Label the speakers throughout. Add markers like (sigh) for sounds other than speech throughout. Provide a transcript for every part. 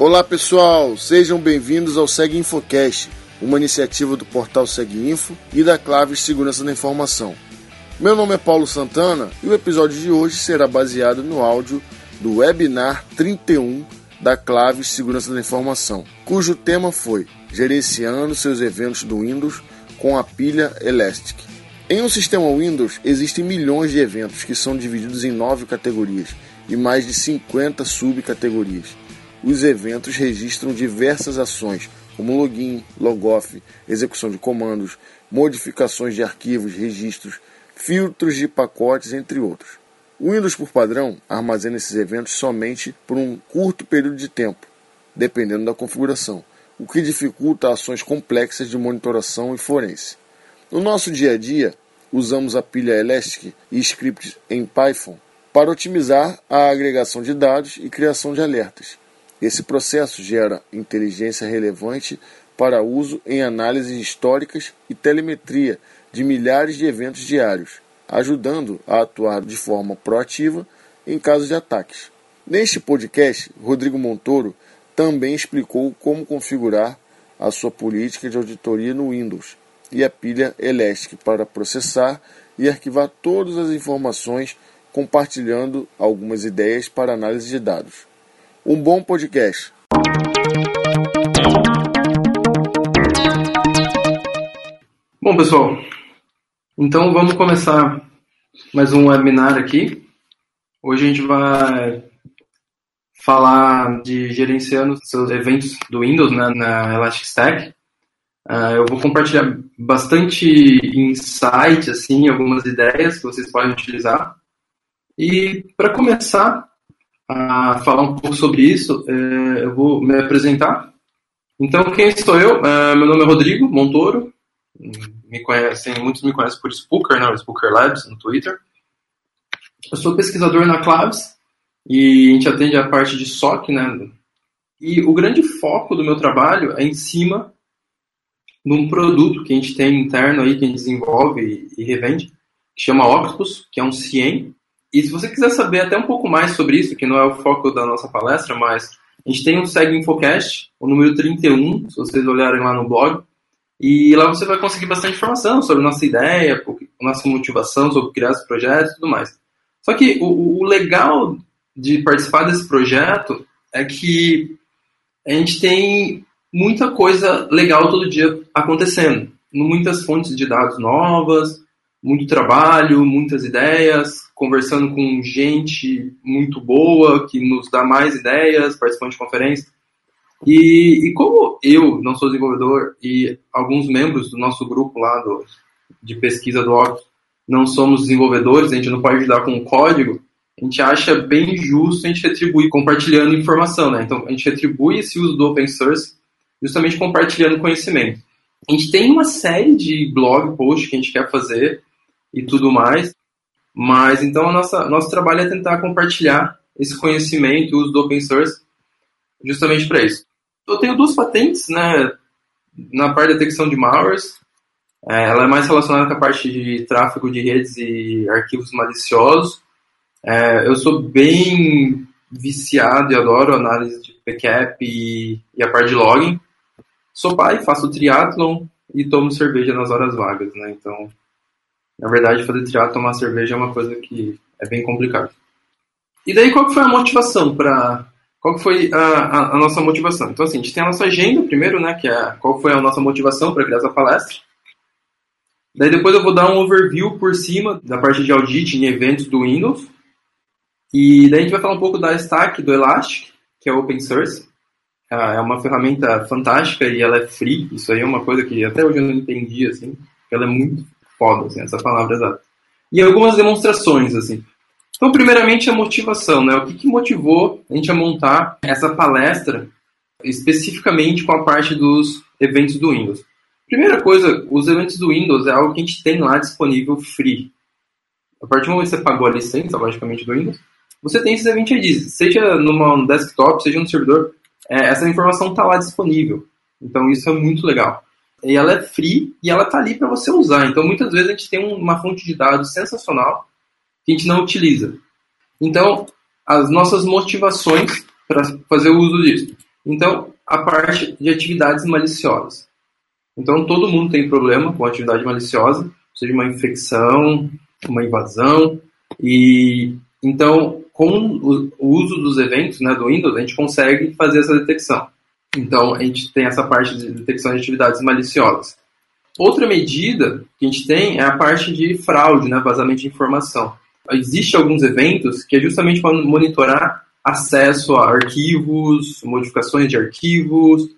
Speaker 1: Olá pessoal, sejam bem-vindos ao Seg Infocast, uma iniciativa do portal Seg Info e da Claves Segurança da Informação. Meu nome é Paulo Santana e o episódio de hoje será baseado no áudio do webinar 31 da Claves Segurança da Informação, cujo tema foi Gerenciando seus eventos do Windows com a pilha Elastic. Em um sistema Windows existem milhões de eventos que são divididos em nove categorias e mais de 50 subcategorias os eventos registram diversas ações, como login, logoff, execução de comandos, modificações de arquivos, registros, filtros de pacotes, entre outros. O Windows, por padrão, armazena esses eventos somente por um curto período de tempo, dependendo da configuração, o que dificulta ações complexas de monitoração e forense. No nosso dia a dia, usamos a pilha Elastic e scripts em Python para otimizar a agregação de dados e criação de alertas. Esse processo gera inteligência relevante para uso em análises históricas e telemetria de milhares de eventos diários, ajudando a atuar de forma proativa em casos de ataques. Neste podcast, Rodrigo Montoro também explicou como configurar a sua política de auditoria no Windows e a pilha Elastic para processar e arquivar todas as informações, compartilhando algumas ideias para análise de dados um bom podcast.
Speaker 2: Bom, pessoal, então vamos começar mais um webinar aqui. Hoje a gente vai falar de gerenciando seus eventos do Windows né, na Elastic Stack. Uh, eu vou compartilhar bastante insights, assim, algumas ideias que vocês podem utilizar. E para começar, a falar um pouco sobre isso, é, eu vou me apresentar. Então, quem sou eu? É, meu nome é Rodrigo Montoro. Me conhecem, muitos me conhecem por Spooker, né? Spooker Labs no Twitter. Eu sou pesquisador na Claves e a gente atende a parte de SOC, né? E o grande foco do meu trabalho é em cima de um produto que a gente tem interno aí, que a gente desenvolve e revende, que chama Octopus, que é um CIEM, e se você quiser saber até um pouco mais sobre isso, que não é o foco da nossa palestra, mas a gente tem um Seg Infocast, o número 31, se vocês olharem lá no blog, e lá você vai conseguir bastante informação sobre nossa ideia, nossa motivação sobre criar esse projeto e tudo mais. Só que o, o legal de participar desse projeto é que a gente tem muita coisa legal todo dia acontecendo. Muitas fontes de dados novas, muito trabalho, muitas ideias, conversando com gente muito boa, que nos dá mais ideias, participando de conferências. E, e, como eu não sou desenvolvedor e alguns membros do nosso grupo lá do, de pesquisa do Oculus não somos desenvolvedores, a gente não pode ajudar com o código, a gente acha bem justo a gente retribuir compartilhando informação, né? Então a gente retribui esse uso do open source justamente compartilhando conhecimento. A gente tem uma série de blog posts que a gente quer fazer e tudo mais. Mas então nossa, nosso trabalho é tentar compartilhar esse conhecimento, o uso do open source, justamente para isso. Eu tenho duas patentes, né, na parte da detecção de malwares. É, ela é mais relacionada com a parte de tráfego de redes e arquivos maliciosos. É, eu sou bem viciado e adoro análise de backup e, e a parte de logging. Sou pai, faço triatlon e tomo cerveja nas horas vagas, né? Então, na verdade, fazer triatlo tomar cerveja é uma coisa que é bem complicado. E daí, qual que foi a motivação para... Qual que foi a, a, a, nossa motivação? Então, assim, a gente tem a nossa agenda primeiro, né? Que é qual foi a nossa motivação para criar essa palestra. Daí depois eu vou dar um overview por cima da parte de audit em eventos do Windows. E daí a gente vai falar um pouco da Stack, do Elastic, que é open source. É uma ferramenta fantástica e ela é free. Isso aí é uma coisa que até hoje eu não entendi, assim. Ela é muito foda, assim, essa palavra exata. E algumas demonstrações, assim. Então, primeiramente, a motivação, né? O que, que motivou a gente a montar essa palestra especificamente com a parte dos eventos do Windows? Primeira coisa, os eventos do Windows é algo que a gente tem lá disponível free. A partir do momento que você pagou a licença, logicamente, do Windows, você tem esses event IDs, seja numa desktop, seja no servidor, é, essa informação está lá disponível. Então isso é muito legal e ela é free e ela está ali para você usar. Então, muitas vezes a gente tem uma fonte de dados sensacional que a gente não utiliza. Então, as nossas motivações para fazer o uso disso. Então, a parte de atividades maliciosas. Então, todo mundo tem problema com atividade maliciosa, seja uma infecção, uma invasão, e então, com o uso dos eventos né, do Windows, a gente consegue fazer essa detecção. Então, a gente tem essa parte de detecção de atividades maliciosas. Outra medida que a gente tem é a parte de fraude, né, vazamento de informação. Existem alguns eventos que é justamente para monitorar acesso a arquivos, modificações de arquivos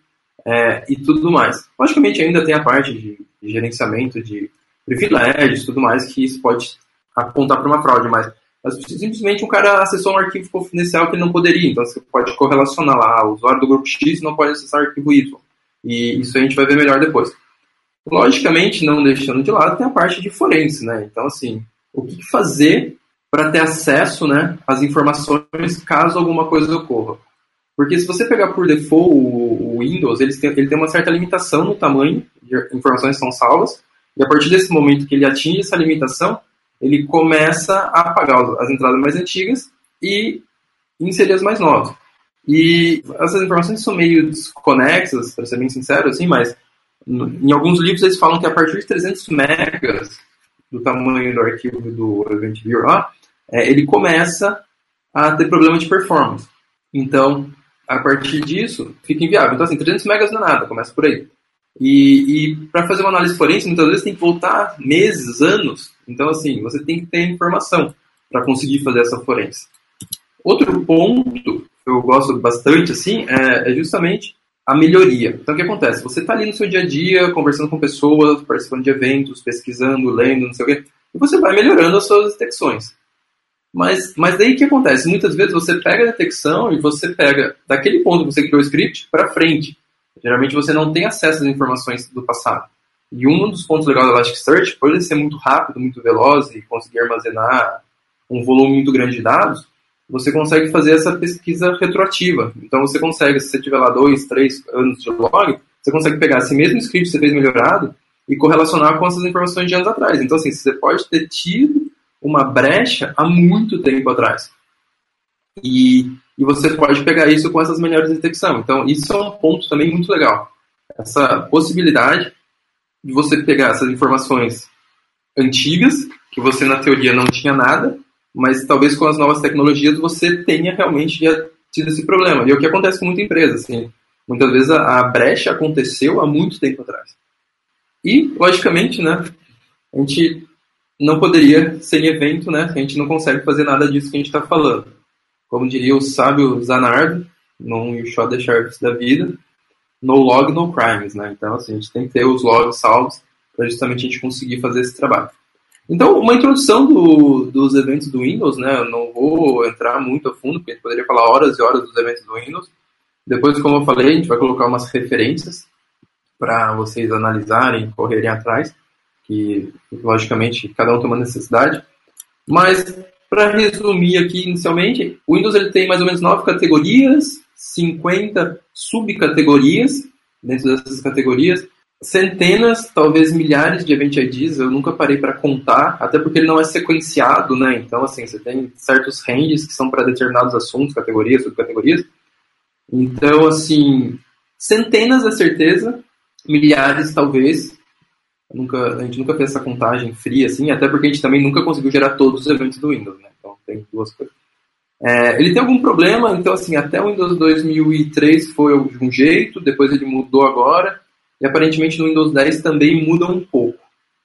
Speaker 2: é, e tudo mais. Logicamente, ainda tem a parte de, gerenciamento de privilégios e tudo mais, que isso pode apontar para uma fraude, mas, mas, simplesmente um cara acessou um arquivo confidencial que ele não poderia, então você pode correlacionar lá, o usuário do grupo X não pode acessar o arquivo Y, e isso a gente vai ver melhor depois. Logicamente, não deixando de lado, tem a parte de forense, né? Então, assim, o que fazer para ter acesso né, às informações caso alguma coisa ocorra? Porque se você pegar por default o Windows, ele tem, ele tem uma certa limitação no tamanho de informações que são salvas, e a partir desse momento que ele atinge essa limitação, ele começa a apagar as entradas mais antigas e inserir as mais novas. E essas informações são meio desconexas, para ser bem sincero, assim, mas em alguns livros eles falam que a partir de 300 megas do tamanho do arquivo do Event Viewer lá, é, ele começa a ter problema de performance. Então, a partir disso, fica inviável. Então, assim, 300 megas não é nada, começa por aí. E, e para fazer uma análise forense, muitas vezes tem que voltar meses, anos. Então, assim, você tem que ter informação para conseguir fazer essa forense. Outro ponto que eu gosto bastante, assim, é, é justamente a melhoria. Então, o que acontece? Você está ali no seu dia a dia, conversando com pessoas, participando de eventos, pesquisando, lendo, não sei o quê, e você vai melhorando as suas detecções. Mas, mas daí o que acontece? Muitas vezes você pega a detecção e você pega daquele ponto que você criou o script para frente. Geralmente você não tem acesso às informações do passado. E um dos pontos legais do Elasticsearch, por ele ser muito rápido, muito veloz e conseguir armazenar um volume muito grande de dados, você consegue fazer essa pesquisa retroativa. Então você consegue, se você tiver lá dois, três anos de log, você consegue pegar esse mesmo script que você fez melhorado e correlacionar com essas informações de anos atrás. Então, assim, você pode ter tido uma brecha há muito tempo atrás. E, e você pode pegar isso com essas melhores de detecção. Então, isso é um ponto também muito legal. Essa possibilidade de você pegar essas informações antigas, que você na teoria não tinha nada, mas talvez com as novas tecnologias você tenha realmente já tido esse problema. E é o que acontece com muita empresa. Assim, muitas vezes a, brecha aconteceu há muito tempo atrás. E, logicamente, né, a gente não poderia ser evento, né? A gente não consegue fazer nada disso que a gente está falando. Como diria o sábio Zanardo, num Shot the da vida, no log, no crimes, né? Então, assim, a gente tem que ter os logs salvos para justamente a gente conseguir fazer esse trabalho. Então, uma introdução do, dos eventos do Windows, né? Eu não vou entrar muito a fundo, porque a gente poderia falar horas e horas dos eventos do Windows. Depois, como eu falei, a gente vai colocar umas referências para vocês analisarem, correrem atrás que logicamente cada um tem uma necessidade. Mas para resumir aqui inicialmente, o Windows ele tem mais ou menos nove categorias, 50 subcategorias dentro dessas categorias, centenas, talvez milhares de Event IDs, eu nunca parei para contar, até porque ele não é sequenciado, né? Então, assim, você tem certos ranges que são para determinados assuntos, categorias, subcategorias. Então, assim, centenas é certeza, milhares talvez, nunca, a gente nunca fez essa contagem fria, assim, até porque a gente também nunca conseguiu gerar todos os eventos do Windows, né? Então tem duas coisas. É, ele tem algum problema, então assim, até o Windows 2003 foi de um jeito, depois ele mudou agora, e aparentemente no Windows 10 também muda um pouco.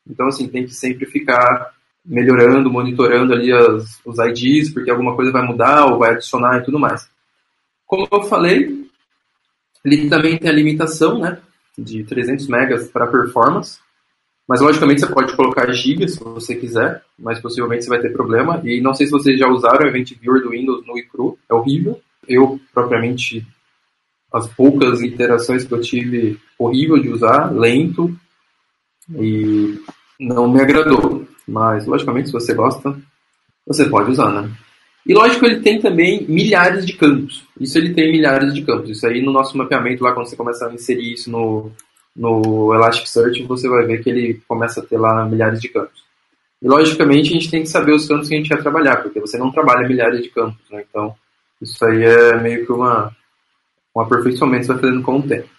Speaker 2: Então assim, tem que sempre ficar melhorando, monitorando ali as, os IDs, porque alguma coisa vai mudar ou vai adicionar e tudo mais. Como eu falei, ele também tem a limitação, né, de 300 megas para performance, mas logicamente você pode colocar gigas se você quiser, mas possivelmente você vai ter problema. E não sei se vocês já usaram o Event Viewer do Windows no iCru, é horrível. Eu, propriamente, as poucas interações que eu tive, horrível de usar, lento e não me agradou. Mas, logicamente, se você gosta, você pode usar, né? E lógico, ele tem também milhares de campos. Isso ele tem milhares de campos. Isso aí no nosso mapeamento, lá quando você começa a inserir isso no, no Elasticsearch você vai ver que ele começa a ter lá milhares de campos. E logicamente a gente tem que saber os campos que a gente quer trabalhar, porque você não trabalha milhares de campos, né? Então isso aí é meio que uma um aperfeiçoamento que você vai fazendo com o tempo.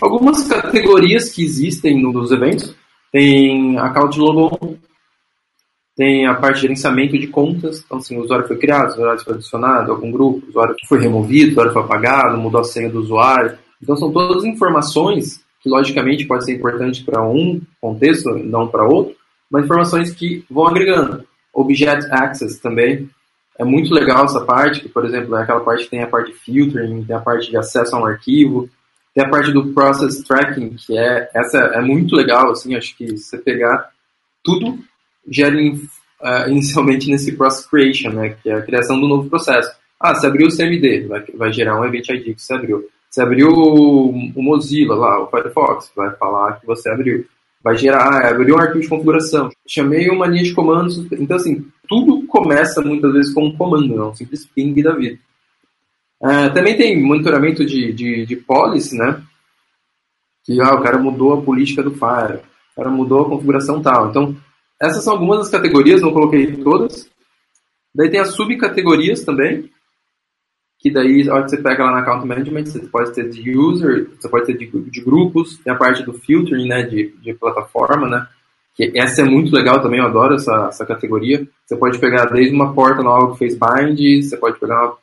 Speaker 2: Algumas categorias que existem nos eventos tem account logon, tem a parte de gerenciamento de contas, então assim, o usuário foi criado, o usuário foi adicionado, algum grupo, o usuário foi removido, o usuário foi apagado, mudou a senha do usuário. Então são todas informações que logicamente pode ser importante para um contexto, não para outro, mas informações que vão agregando. Object Access também, é muito legal essa parte, que, por exemplo, é aquela parte que tem a parte de filtering, tem a parte de acesso a um arquivo, tem a parte do process tracking, que é essa é muito legal, assim, acho que você pegar tudo gera uh, (laughs) inicialmente nesse process creation, né, que é a criação do novo processo. Ah, você abriu o CMD, vai, vai gerar um event ID que você abriu. Você abriu o Mozilla lá, o Firefox, vai falar que você abriu. Vai gerar, abriu um arquivo de configuração. Chamei uma linha de comandos. Então, assim, tudo começa muitas vezes com um comando, não um simples ping da vida. Uh, também tem monitoramento de, de, de policy, né? Que ah, o cara mudou a política do Fire, o cara mudou a configuração tal. Então, essas são algumas das categorias, não coloquei todas. Daí tem as subcategorias também, que daí, a hora que você pega lá na Account Management, você pode ter de user, você pode ter de, de grupos, tem a parte do filtering, né, de, de plataforma, né, que essa é muito legal também, eu adoro essa, essa categoria. Você pode pegar desde uma porta nova que fez bind, você pode pegar uma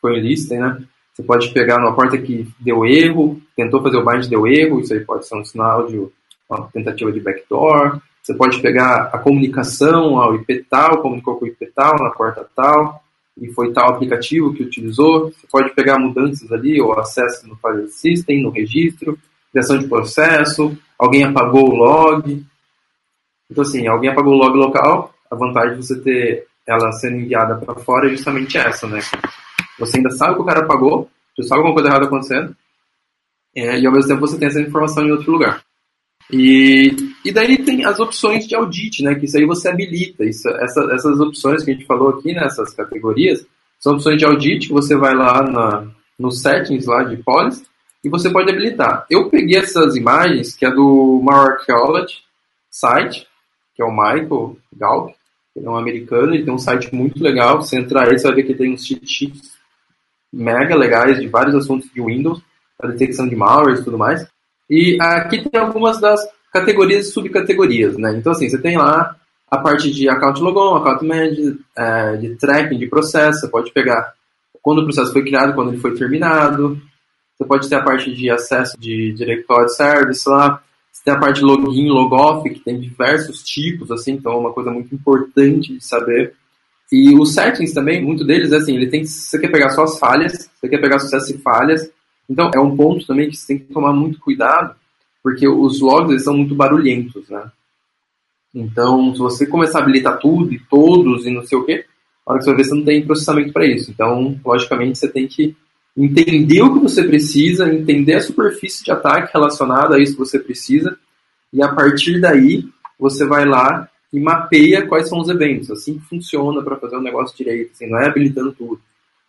Speaker 2: foi listing, né, você pode pegar uma porta que deu erro, tentou fazer o bind deu erro, isso aí pode ser um sinal de uma tentativa de backdoor, você pode pegar a comunicação ao IP tal, comunicou com o IP tal, na porta tal, e foi tal aplicativo que utilizou. Você pode pegar mudanças ali, ou acesso no file system, no registro, criação de processo, alguém apagou o log. Então, assim, alguém apagou o log local, a vantagem de você ter ela sendo enviada para fora é justamente essa, né? Você ainda sabe que o cara apagou, você sabe alguma coisa errada acontecendo, é, e ao mesmo tempo você tem essa informação em outro lugar. E, e daí tem as opções de audit, né? Que isso aí você habilita. Isso, essa, essas opções que a gente falou aqui nessas categorias são opções de audit que você vai lá na, nos settings lá de policy e você pode habilitar. Eu peguei essas imagens, que é do Mar Archaeology site, que é o Michael Galp, ele é um americano, ele tem um site muito legal. Se entrar aí, você vai ver que tem uns cheat sheets mega legais de vários assuntos de Windows, para detecção de malware e tudo mais. E aqui tem algumas das categorias e subcategorias, né? Então, assim, você tem lá a parte de account logon, account manager, é, de tracking de processo, você pode pegar quando o processo foi criado, quando ele foi terminado, você pode ter a parte de acesso de directory service lá, você tem a parte de login, logoff, que tem diversos tipos, assim, então é uma coisa muito importante de saber. E os settings também, muito deles, assim, ele tem, você quer pegar só as falhas, você quer pegar sucesso e falhas, então, é um ponto também que você tem que tomar muito cuidado, porque os logs eles são muito barulhentos, né? Então, se você começar a habilitar tudo e todos e não sei o quê, a hora que você vai ver, você não tem processamento para isso. Então, logicamente, você tem que entender o que você precisa, entender a superfície de ataque relacionada a isso que você precisa, e a partir daí, você vai lá e mapeia quais são os eventos. Assim que funciona para fazer o negócio direito, assim, não é habilitando tudo.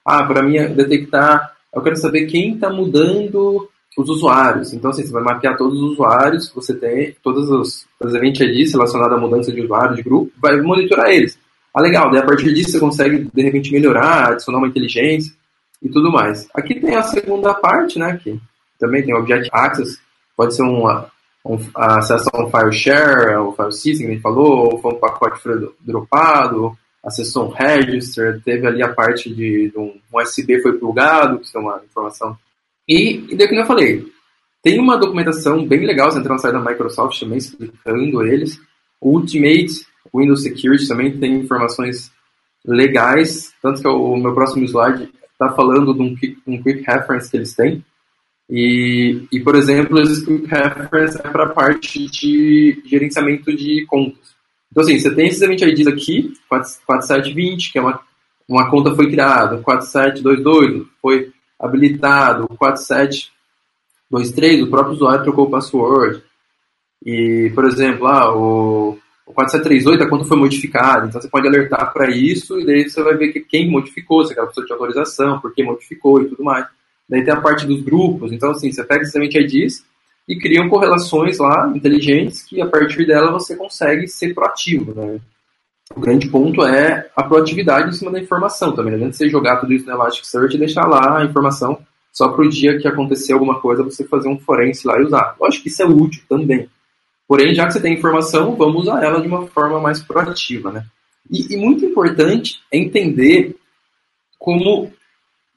Speaker 2: Ah, para mim, é detectar eu quero saber quem está mudando os usuários. Então, assim, você vai mapear todos os usuários que você tem, todos os, os eventos disso relacionados à mudança de usuário, de grupo, vai monitorar eles. Ah, legal, daí a partir disso você consegue, de repente, melhorar, adicionar uma inteligência e tudo mais. Aqui tem a segunda parte, né, que também tem Object Access, pode ser uma, um, acesso a um file share, o file system que a gente falou, ou foi um pacote dropado, acessou um register, teve ali a parte de, de um, USB foi plugado, que é uma informação. E, e daí eu falei, tem uma documentação bem legal, você entra no site da Microsoft também explicando eles. O Ultimate Windows Security também tem informações legais, tanto que o meu próximo slide está falando de um, um quick reference que eles têm. E, e por exemplo, esse quick reference é para a parte de gerenciamento de contas. Então, assim, você tem esses event IDs aqui, 4720, que é uma, uma conta foi criada, 4722 foi habilitado, 4723, o próprio usuário trocou o password. E, por exemplo, ah, o, o 4738, a conta foi modificada, então você pode alertar para isso e daí você vai ver que quem modificou, se aquela pessoa tinha autorização, por que modificou e tudo mais. Daí tem a parte dos grupos, então assim, você pega esses event IDs, e criam correlações lá inteligentes que a partir dela você consegue ser proativo. Né? O grande ponto é a proatividade em cima da informação também. Não adianta você jogar tudo isso no Elasticsearch e deixar lá a informação só para o dia que acontecer alguma coisa você fazer um forense lá e usar. Lógico que isso é útil também. Porém, já que você tem informação, vamos usar ela de uma forma mais proativa, né? E, e muito importante é entender como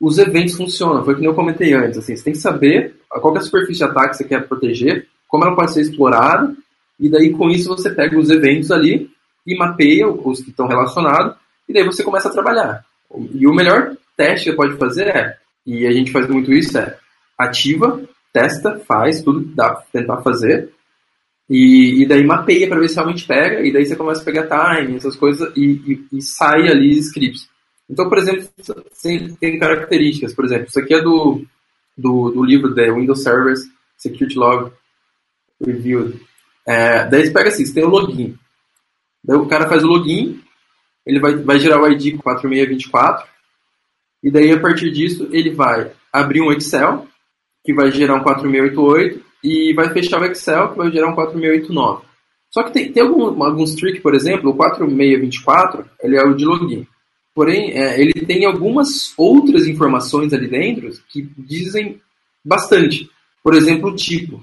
Speaker 2: os eventos funcionam. Foi o que eu comentei antes. Assim, você tem que saber qual é a superfície de ataque que você quer proteger, como ela pode ser explorada, e daí com isso você pega os eventos ali e mapeia os que estão relacionados, e daí você começa a trabalhar. E o melhor teste que pode fazer é, e a gente faz muito isso, é ativa, testa, faz tudo que dá para tentar fazer, e, e daí mapeia para ver se realmente pega, e daí você começa a pegar time, essas coisas, e, e, e sai ali scripts. Então, por exemplo, tem características. Por exemplo, isso aqui é do, do, do livro The Windows Servers Security Log Reviewed. É, daí você pega assim, você tem o login. Daí o cara faz o login, ele vai, vai gerar o ID 4624, e daí a partir disso ele vai abrir um Excel, que vai gerar um 4688, e vai fechar o Excel, que vai gerar um 4689. Só que tem, tem algum, alguns tricks, por exemplo, o 4624, ele é o de login. Porém, é, ele tem algumas outras informações ali dentro que dizem bastante. Por exemplo, o tipo.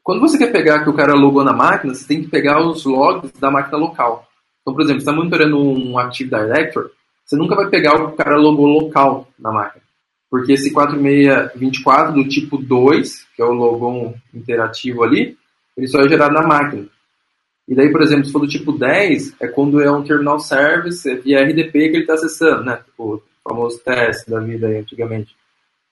Speaker 2: Quando você quer pegar que o cara logou na máquina, você tem que pegar os logs da máquina local. Então, por exemplo, você está monitorando um Active Directory, você nunca vai pegar o cara logou local na máquina. Porque esse 4624 do tipo 2, que é o logon interativo ali, ele só é gerado na máquina. E daí, por exemplo, se for do tipo 10, é quando é um terminal service e é RDP que ele está acessando, né? O famoso teste da vida aí, antigamente.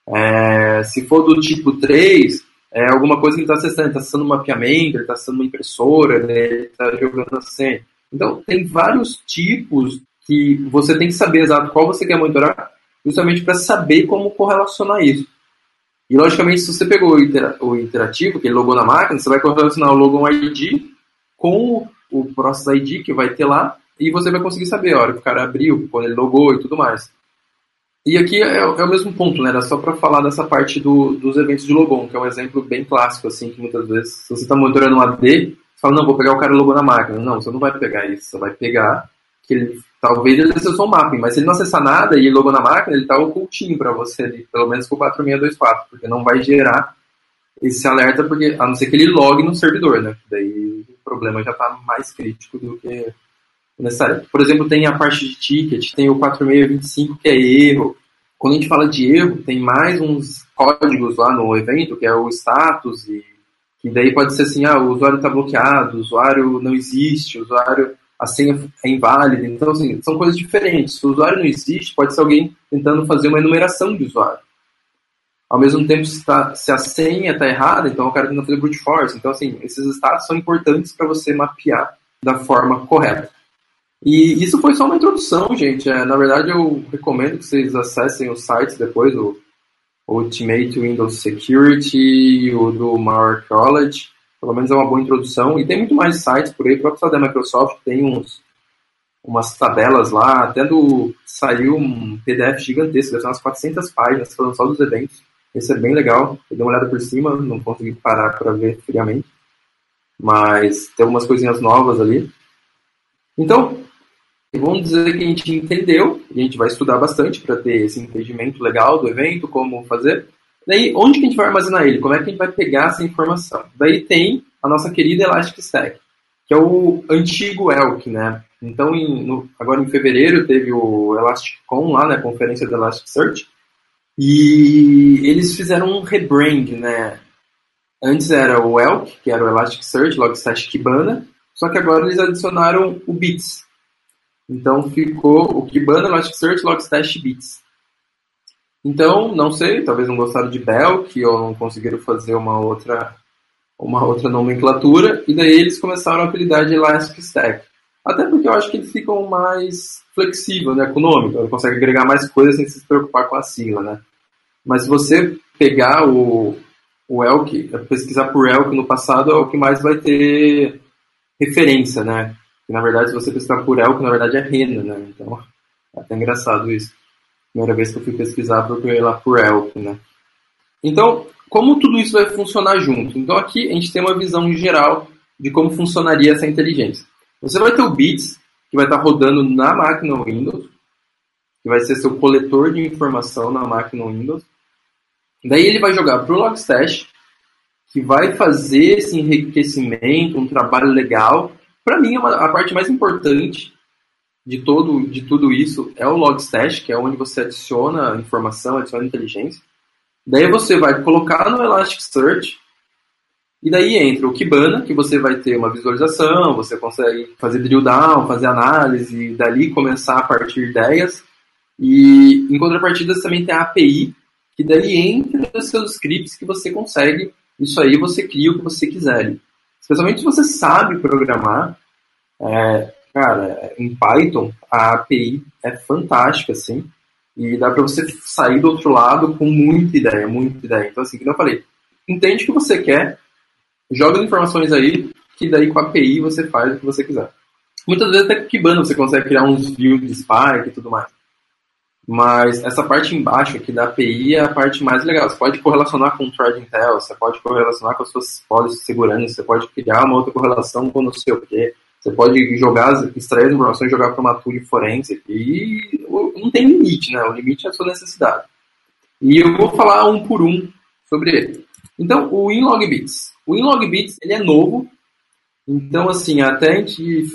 Speaker 2: É, se for do tipo 3, é alguma coisa que ele está acessando. Ele está acessando um mapeamento, ele está acessando uma impressora, né? ele está jogando a senha. Então, tem vários tipos que você tem que saber exato qual você quer monitorar, justamente para saber como correlacionar isso. E, logicamente, se você pegou o, interativo, que ele logou na máquina, você vai correlacionar o logon ID com o Process ID que vai ter lá, e você vai conseguir saber a hora que o cara abriu, quando ele logou e tudo mais. E aqui é, é o mesmo ponto, né? Era só para falar dessa parte do, dos eventos de logon, que é um exemplo bem clássico, assim, que muitas vezes, se você está monitorando um AD, você fala, não, vou pegar o cara logou na máquina. Não, você não vai pegar isso, você vai pegar que ele, talvez ele acessou o mapping, mas se ele não acessar nada e logou na máquina, ele está ocultinho para você ali, pelo menos com o 4624, porque não vai gerar esse alerta, porque, a não ser que ele logue no servidor, né? Daí problema já está mais crítico do que necessário. Por exemplo, tem a parte de ticket, tem o 4625 que é erro. Quando a gente fala de erro, tem mais uns códigos lá no evento, que é o status, e que daí pode ser assim, ah, o usuário está bloqueado, o usuário não existe, o usuário, a senha é inválida. Então, assim, são coisas diferentes. Se o usuário não existe, pode ser alguém tentando fazer uma enumeração de usuário. Ao mesmo tempo, se, tá, se a senha está errada, então o cara tenta fazer brute force. Então, assim, esses estados são importantes para você mapear da forma correta. E isso foi só uma introdução, gente. É, na verdade, eu recomendo que vocês acessem os sites depois, o, Ultimate Windows Security, o do Mar College. Pelo menos é uma boa introdução. E tem muito mais sites por aí. O próprio site da Microsoft tem uns, umas tabelas lá. Até do saiu um PDF gigantesco, deve ser umas 400 páginas falando só dos eventos. Esse é bem legal. Eu dei uma olhada por cima, não consegui parar para ver friamente. Mas tem algumas coisinhas novas ali. Então, vamos dizer que a gente entendeu, e a gente vai estudar bastante para ter esse entendimento legal do evento, como fazer. Daí, onde que a gente vai armazenar ele? Como é que a gente vai pegar essa informação? Daí tem a nossa querida Elastic Stack, que é o antigo Elk, né? Então, em, no, agora em fevereiro teve o ElasticCon lá, né, conferência do Elasticsearch, e eles fizeram um rebrand, né? Antes era o Elk, que era o Elasticsearch, Logstash Kibana, só que agora eles adicionaram o Bits. Então ficou o Kibana, Elasticsearch, Logstash Bits. Então, não sei, talvez não gostaram de Belk ou não conseguiram fazer uma outra uma outra nomenclatura, e daí eles começaram a apelidar de Elastic Stack. Até porque eu acho que eles ficam mais flexíveis, né, econômico, ele consegue agregar mais coisas sem se preocupar com a sigla, né. Mas se você pegar o, o Elk, pesquisar por Elk no passado, é o que mais vai ter referência, né? E, na verdade, se você pesquisar por Elk, na verdade é rena, né? Então, é até engraçado isso. Primeira vez que eu fui pesquisar, procurei lá por Elk, né? Então, como tudo isso vai funcionar junto? Então, aqui a gente tem uma visão geral de como funcionaria essa inteligência. Você vai ter o Bits, que vai estar rodando na máquina Windows, que vai ser seu coletor de informação na máquina Windows. Daí ele vai jogar para o Logstash, que vai fazer esse enriquecimento, um trabalho legal. Para mim, a parte mais importante de, todo, de tudo isso é o Logstash, que é onde você adiciona informação, adiciona inteligência. Daí você vai colocar no Elasticsearch, e daí entra o Kibana, que você vai ter uma visualização, você consegue fazer drill down, fazer análise, e dali começar a partir ideias. E em contrapartida você também tem a API, que daí entra os seus scripts que você consegue, isso aí você cria o que você quiser. Especialmente se você sabe programar, é, cara, em Python a API é fantástica, assim, e dá para você sair do outro lado com muita ideia, muita ideia. Então, assim, como eu falei, entende o que você quer, joga as informações aí, que daí com a API você faz o que você quiser. Muitas vezes até com Kibana você consegue criar uns views de Spark e tudo mais. Mas essa parte embaixo aqui da API é a parte mais legal. Você pode correlacionar com o Thread Intel, você pode correlacionar com as suas policies de segurança, você pode criar uma outra correlação com não sei o quê. Você pode jogar, extrair as informações jogar para uma tool forense. E não tem limite, né? O limite é a sua necessidade. E eu vou falar um por um sobre ele. Então, o InlogBits. O InlogBits, ele é novo. Então, assim, até a gente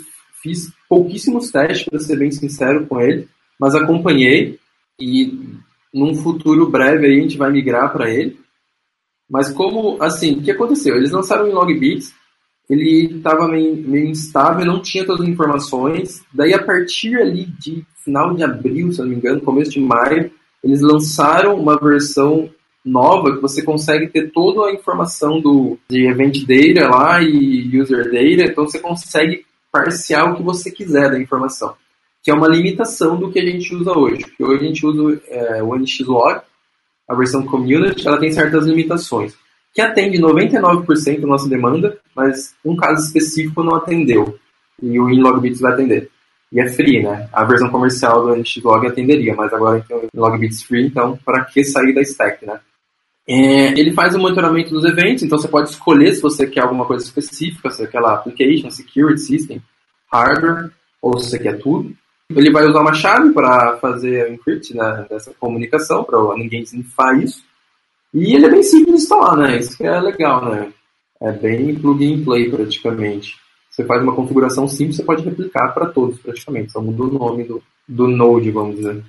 Speaker 2: fiz pouquíssimos testes, para ser bem sincero com ele, mas acompanhei e num futuro breve aí a gente vai migrar para ele. Mas como, assim, o que aconteceu? Eles lançaram o Logbits, ele estava meio, meio instável, não tinha todas as informações. Daí, a partir ali de final de abril, se não me engano, começo de maio, eles lançaram uma versão nova que você consegue ter toda a informação do de event data lá e user data, então você consegue parciar o que você quiser da informação que é uma limitação do que a gente usa hoje. Porque hoje a gente usa é, o NXLog, a versão community, ela tem certas limitações, que atende 99% da nossa demanda, mas um caso específico não atendeu, e o InLogbits vai atender. E é free, né? A versão comercial do NXLog atenderia, mas agora tem o InLogbits free, então para que sair da stack, né? É, ele faz o monitoramento dos eventos, então você pode escolher se você quer alguma coisa específica, se você quer lá application, security system, hardware, ou se você quer tudo. Ele vai usar uma chave para fazer o encrypt né, dessa comunicação, para ninguém snifar isso. E ele é bem simples de instalar, né? Isso que é legal, né? É bem plug and play praticamente. Você faz uma configuração simples, você pode replicar para todos praticamente. Só muda o nome do, do Node, vamos dizer.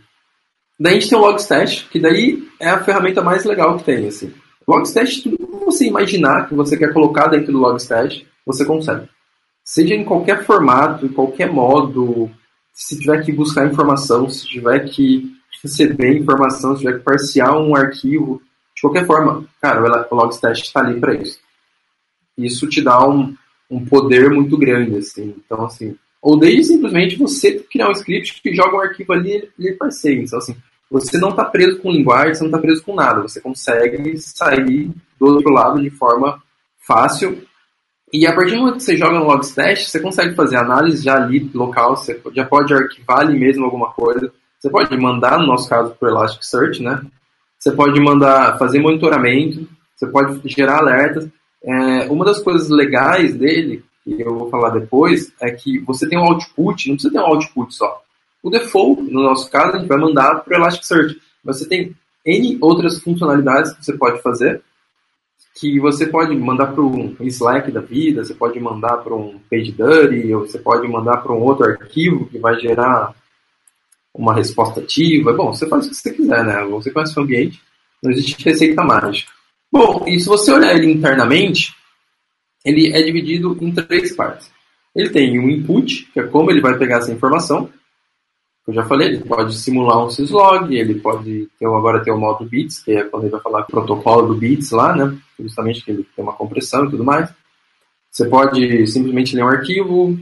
Speaker 2: Daí a gente tem o Logstash, que daí é a ferramenta mais legal que tem. Assim. Logstash, tudo que você imaginar que você quer colocar dentro do Logstash, você consegue. Seja em qualquer formato, em qualquer modo, se tiver que buscar informação, se tiver que receber informação, se tiver que parciar um arquivo, de qualquer forma, cara, o Logstash está ali para isso. Isso te dá um, um poder muito grande, assim. Então, assim, ou desde simplesmente você criar um script que joga um arquivo ali e ele parceia. Então, assim, você não está preso com linguagem, você não está preso com nada. Você consegue sair do outro lado de forma fácil e a partir do momento que você joga no Logstash, você consegue fazer análise já ali local, você já pode arquivar ali mesmo alguma coisa. Você pode mandar, no nosso caso, o Elasticsearch, né? Você pode mandar fazer monitoramento, você pode gerar alertas. É, uma das coisas legais dele, que eu vou falar depois, é que você tem um output, não precisa ter um output só. O default, no nosso caso, a gente vai mandar para o Elasticsearch. Você tem N outras funcionalidades que você pode fazer, que você pode mandar para um Slack da vida, você pode mandar para um PageDirty, ou você pode mandar para um outro arquivo que vai gerar uma resposta ativa. Bom, você faz o que você quiser, né? Você conhece o ambiente, não existe receita mágica. Bom, e se você olhar ele internamente, ele é dividido em três partes. Ele tem um input, que é como ele vai pegar essa informação, eu já falei, ele pode simular um syslog, ele pode ter, agora ter o modo bits, que é quando ele vai falar protocolo do bits lá, né? Justamente que ele tem uma compressão e tudo mais. Você pode simplesmente ler um arquivo,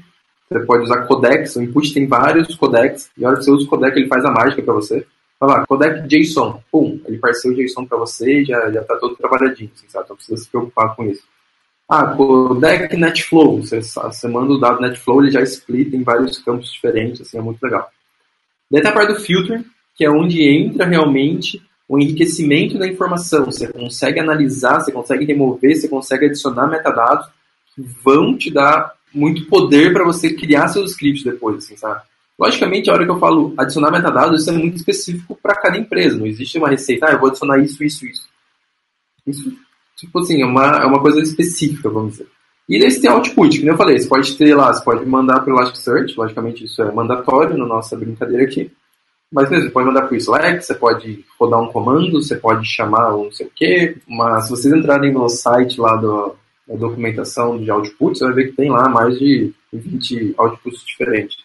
Speaker 2: você pode usar codecs, o input tem vários codecs, e a hora que você usa o codec ele faz a mágica para você. Fala, lá, codec JSON, pum, ele parceu o JSON para você e já, já tá todo trabalhadinho, assim, sabe? Então precisa se preocupar com isso. Ah, codec NetFlow, você, você manda o dado NetFlow, ele já explica em vários campos diferentes, assim, é muito legal. Daí tem a parte do filter, que é onde entra realmente o enriquecimento da informação. Você consegue analisar, você consegue remover, você consegue adicionar metadados que vão te dar muito poder para você criar seus scripts depois, assim, sabe? Logicamente, a hora que eu falo adicionar metadados, isso é muito específico para cada empresa. Não existe uma receita, ah, eu vou adicionar isso, isso, isso. Isso, tipo assim, é uma, é uma coisa específica, vamos dizer. E você tem output, que eu falei, você pode ter lá, você pode mandar para o Elasticsearch, logicamente isso é mandatório na nossa brincadeira aqui. Mas mesmo, você pode mandar para o Slack, você pode rodar um comando, você pode chamar um não sei o quê. Mas se vocês entrarem no site lá do, da documentação de outputs, você vai ver que tem lá mais de 20 outputs diferentes.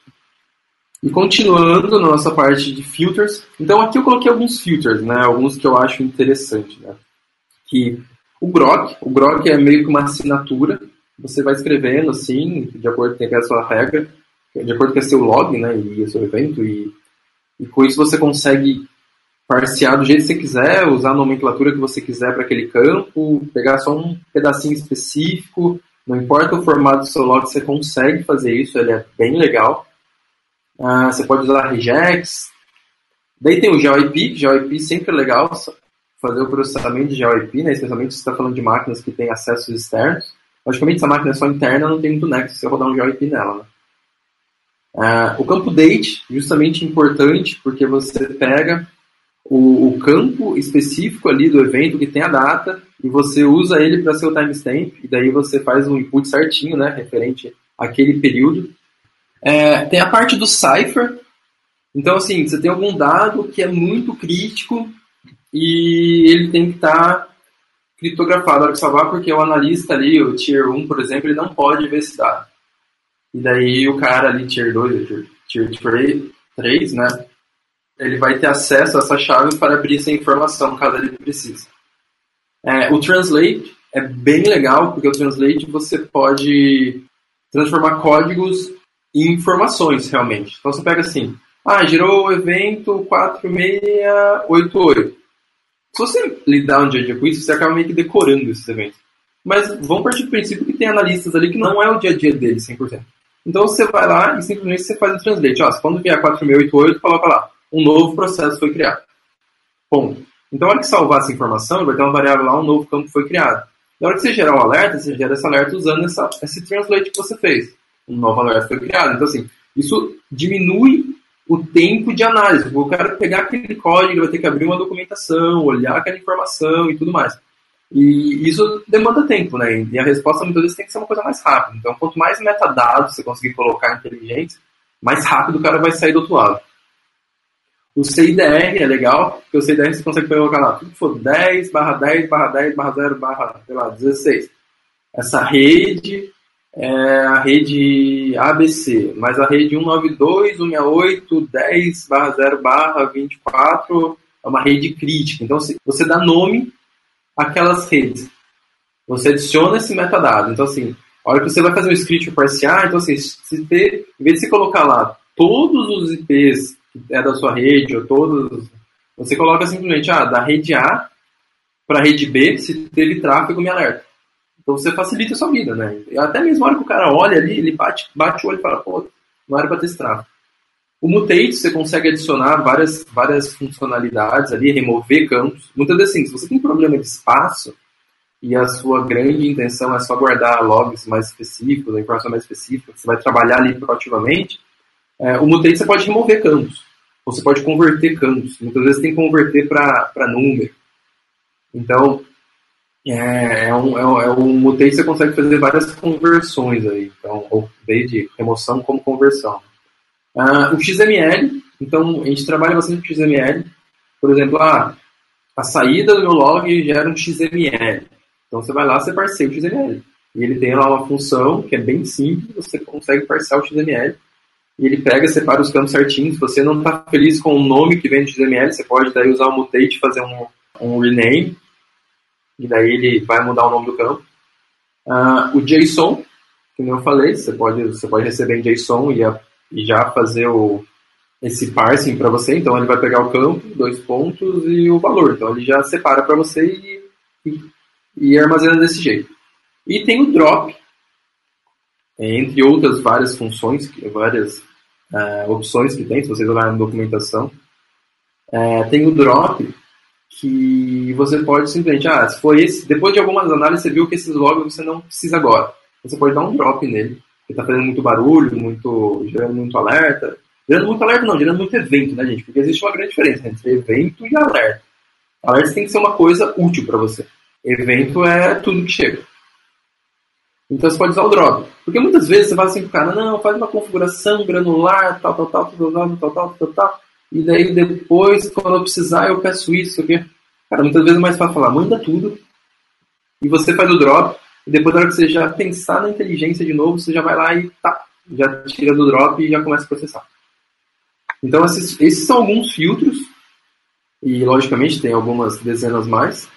Speaker 2: E continuando na nossa parte de filters, então aqui eu coloquei alguns filters, né, alguns que eu acho interessante, né, que o Grok, o Grok é meio que uma assinatura, você vai escrevendo assim, de acordo com a sua regra, de acordo com o seu log, né, e o seu evento, e, e com isso você consegue parsear do jeito que você quiser, usar a nomenclatura que você quiser para aquele campo, pegar só um pedacinho específico, não importa o formato do seu log, você consegue fazer isso, ele é bem legal. Ah, você pode usar regex. Daí tem o GeoIP, que GeoIP sempre é legal fazer o processamento de GeoIP, né? especialmente se você está falando de máquinas que têm acessos externos. Logicamente, se a máquina é só interna, não tem muito nexo se você rodar um GeoIP nela. Né? Ah, o campo date, justamente importante, porque você pega o, o, campo específico ali do evento que tem a data e você usa ele para seu timestamp e daí você faz um input certinho, né, referente àquele período. É, tem a parte do cipher. Então, assim, você tem algum dado que é muito crítico e ele tem que estar tá criptografado hora que salvar, porque o analista ali, o Tier 1, por exemplo, ele não pode ver esse dado. E daí o cara ali, Tier 2, Tier, tier 3, né, ele vai ter acesso a essa chave para abrir essa informação, caso ele precise. É, o Translate é bem legal, porque o Translate você pode transformar códigos em informações, realmente. Então você pega assim, ah, gerou o evento 4688. Se você lidar um dia a dia com isso, você acaba meio que decorando esses eventos. Mas vamos partir do princípio que tem analistas ali que não é o dia a dia deles 100%. Então você vai lá e simplesmente você faz o translate. Ó, quando vier 4688, coloca lá, um novo processo foi criado. Ponto. Então, na hora que salvar essa informação, vai ter uma variável lá, um novo campo foi criado. Na hora que você gerar um alerta, você gera esse alerta usando essa, esse translate que você fez um novo alerta foi criado. Então, assim, isso diminui o tempo de análise. O cara pegar aquele código, ele vai ter que abrir uma documentação, olhar aquela informação e tudo mais. E isso demanda tempo, né? E a resposta muitas vezes tem que ser uma coisa mais rápida. Então, quanto mais metadados você conseguir colocar inteligentes, mais rápido o cara vai sair do outro lado. O CIDR é legal, porque o CIDR você consegue colocar lá tudo que for 10 barra 10 barra 10 barra 0 barra, sei lá, 16. Essa rede é a rede ABC, mas a rede 192.168.10/0/24 é uma rede crítica. Então você dá nome àquelas redes. Você adiciona esse metadado. Então assim, a hora que você vai fazer um script parcial, então assim, se ter, em vez de você colocar lá todos os IPs que é da sua rede ou todos, você coloca simplesmente ah, da rede A para a rede B, se teve tráfego, me alerta. Então você facilita a sua vida, né? Até mesmo a hora que o cara olha ali, ele bate, bate o olho e fala, não era para ter esse tráfego. O Mutate, você consegue adicionar várias, várias funcionalidades ali, remover campos. Muitas vezes, assim, se você tem problema de espaço e a sua grande intenção é só guardar logs mais específicos, a informação mais específica, você vai trabalhar ali proativamente, é, o Mutate você pode remover campos. Você pode converter campos. Muitas vezes tem que converter para número. Então, é, é, um, é, um, é um mutei você consegue fazer várias conversões aí, então, desde remoção como conversão. Ah, o XML, então a gente trabalha bastante com XML. Por exemplo, ah, a saída do meu log gera um XML. Então você vai lá, você parceia o XML. E ele tem lá uma função que é bem simples, você consegue parcear o XML. E ele pega, separa os campos certinhos. Se você não está feliz com o nome que vem do XML, você pode daí usar o mutate e fazer um, um rename e daí ele vai mudar o nome do campo. Uh, o JSON, como eu falei, você pode, você pode receber em JSON e, a, e já fazer o, esse parsing para você. Então ele vai pegar o campo, dois pontos e o valor. Então ele já separa para você e, e, e, armazena desse jeito. E tem o drop, entre outras várias funções, várias uh, opções que tem, se vocês olharem na documentação. Uh, tem o drop, que você pode simplesmente, ah, se for esse, depois de algumas análises você viu que esses logs você não precisa agora. Você pode dar um drop nele, que está fazendo muito barulho, muito, gerando muito alerta. Gerando muito alerta não, gerando muito evento, né, gente? Porque existe uma grande diferença entre evento e alerta. Alerta tem que ser uma coisa útil para você. Evento é tudo que chega. Então você pode usar o drop. Porque muitas vezes você fala assim pro cara, não, faz uma configuração granular, tal, tal, tal, tal, tal, tal, tal, tal, tal, e daí depois, quando eu precisar, eu peço isso, aqui. Cara, muitas vezes é mais fácil falar, manda tudo, e você faz o drop, e depois na hora que você já pensar na inteligência de novo, você já vai lá e tá, já tira do drop e já começa a processar. Então esses, esses são alguns filtros, e logicamente tem algumas dezenas mais,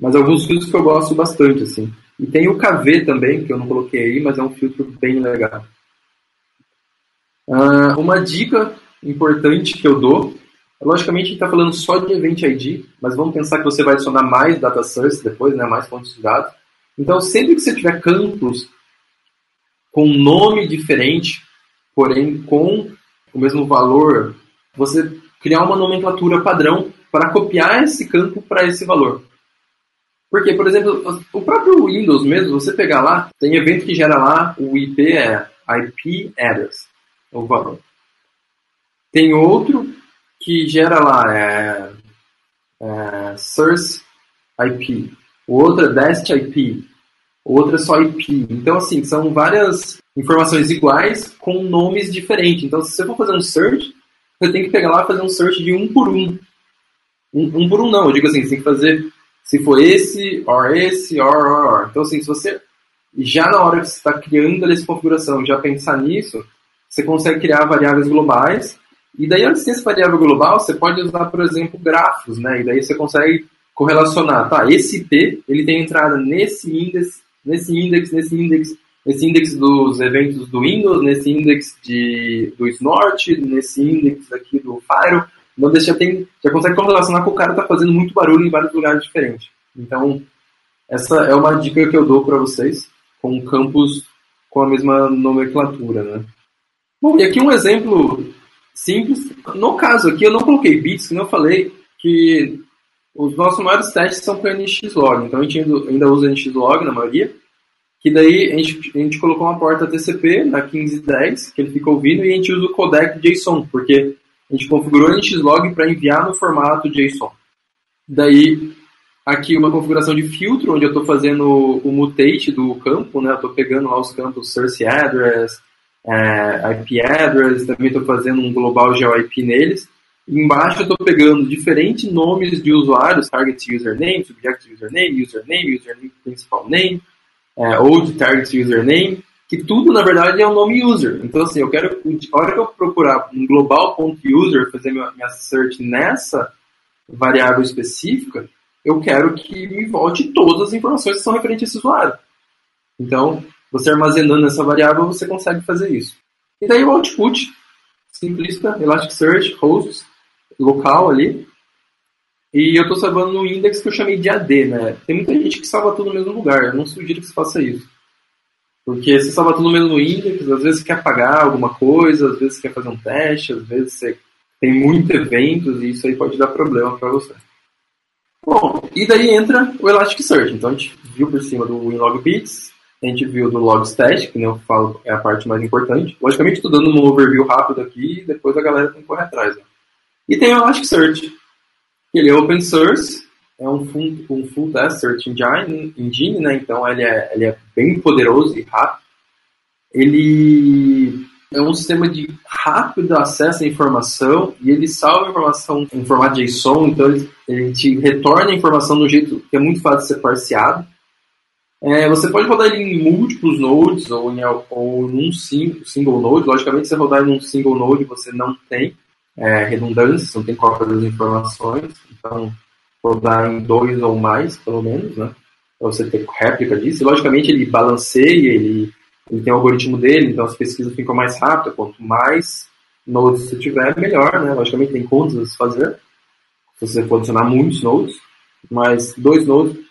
Speaker 2: mas alguns filtros que eu gosto bastante, assim. E tem o KV também, que eu não coloquei aí, mas é um filtro bem legal. Uh, uma dica importante que eu dou, logicamente a gente está falando só de Event ID, mas vamos pensar que você vai adicionar mais data source depois, né, mais fontes de dados. Então, sempre que você tiver campos com nome diferente, porém com o mesmo valor, você criar uma nomenclatura padrão para copiar esse campo para esse valor. Porque, por exemplo, o próprio Windows mesmo, você pegar lá, tem evento que gera lá, o IP é IP address, o valor. Tem outro que gera lá é, é source IP, o outro é dest IP, o outro é só IP. Então, assim, são várias informações iguais com nomes diferentes. Então, se você for fazer um search, você tem que pegar lá e fazer um search de um por um. Um, um por um não, eu digo assim, você tem que fazer se for esse, or esse, or, or, or. Então, assim, se você já na hora que você está criando essa configuração, já pensar nisso, você consegue criar variáveis globais. E daí, antes desse variável global, você pode usar, por exemplo, grafos, né? E daí você consegue correlacionar, tá? Esse IP, ele tem entrada nesse índice, nesse index, nesse index, nesse index dos eventos do Windows, nesse index de, do Snort, nesse index aqui do Fire. Então já, tem, já consegue correlacionar que o cara está fazendo muito barulho em vários lugares diferentes. Então, essa é uma dica que eu dou para vocês, com campos com a mesma nomenclatura, né? Bom, e aqui um exemplo simples. No caso aqui, eu não coloquei bits, como eu falei, que os nossos maiores testes são para NXLog. Então, a gente ainda usa NXLog na maioria. Que daí a gente, a gente colocou uma porta TCP na 1510, que ele fica ouvindo, e a gente usa o codec JSON, porque a gente configurou o nxlog para enviar no formato JSON. Daí, aqui uma configuração de filtro, onde eu estou fazendo o mutate do campo, né? Eu estou pegando lá os campos source address, é, IP address, também estou fazendo um global GeoIP neles. Embaixo eu estou pegando diferentes nomes de usuários, target username, subject username, username, username principal name, é, old target username, que tudo, na verdade, é um nome user. Então, assim, eu quero, a hora que eu procurar um global.user, fazer minha, minha search nessa variável específica, eu quero que me volte todas as informações que são referentes a esse usuário. Então, você armazenando essa variável, você consegue fazer isso. E daí o output, simplista, Elasticsearch, hosts, local ali. E eu estou salvando no index que eu chamei de AD, né? Tem muita gente que salva tudo no mesmo lugar. Eu não sugiro que você faça isso. Porque você salva tudo no mesmo index, às vezes você quer apagar alguma coisa, às vezes você quer fazer um teste, às vezes você tem muitos eventos e isso aí pode dar problema para você. Bom, e daí entra o Elasticsearch. Então a gente viu por cima do WinLogBits, a gente viu do Logstash, que eu falo é a parte mais importante. Logicamente estou dando um overview rápido aqui e depois a galera tem que correr atrás. Né? E tem o Elasticsearch, que ele é open source, é um full, um full test search engine, engine né? então ele é, ele é bem poderoso e rápido. Ele é um sistema de rápido acesso à informação e ele salva a informação em formato JSON, então ele, ele te retorna a informação do jeito que é muito fácil de ser parseado. É, você pode rodar ele em múltiplos nodes ou em ou num single, node. Logicamente, se você rodar em um single node, você não tem é, redundância, você não tem cópia das informações. Então, rodar em dois ou mais, pelo menos, né? Para você ter réplica disso. E, logicamente, ele balanceia, ele, ele tem o algoritmo dele, então as pesquisas ficam mais rápidas. Quanto mais nodes você tiver, melhor, né? Logicamente, tem contas a se fazer. Se você for adicionar muitos nodes, mas dois nodes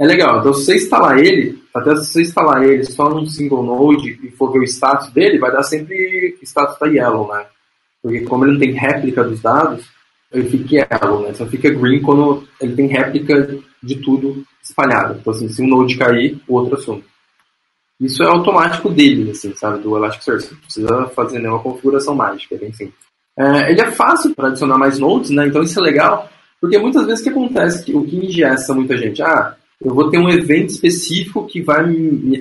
Speaker 2: é legal. Então, se você instalar ele, até se você instalar ele só num single node e for ver o status dele, vai dar sempre status da yellow, né? Porque como ele não tem réplica dos dados, ele fica yellow, né? Só fica green quando ele tem réplica de tudo espalhado. Então, assim, se um node cair, o outro assume. Isso é automático dele, assim, sabe? Do Elasticsearch. Não precisa fazer nenhuma configuração mágica, é bem simples. É, ele é fácil para adicionar mais nodes, né? Então isso é legal, porque muitas vezes o que acontece, o que ingessa muita gente, ah, eu vou ter um evento específico que vai